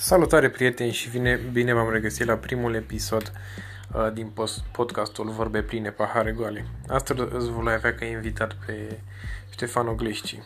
Salutare prieteni și bine, bine v-am regăsit la primul episod uh, din post, podcastul Vorbe pline, pahare goale. Astăzi îți voi avea ca invitat pe Ștefan Oglești.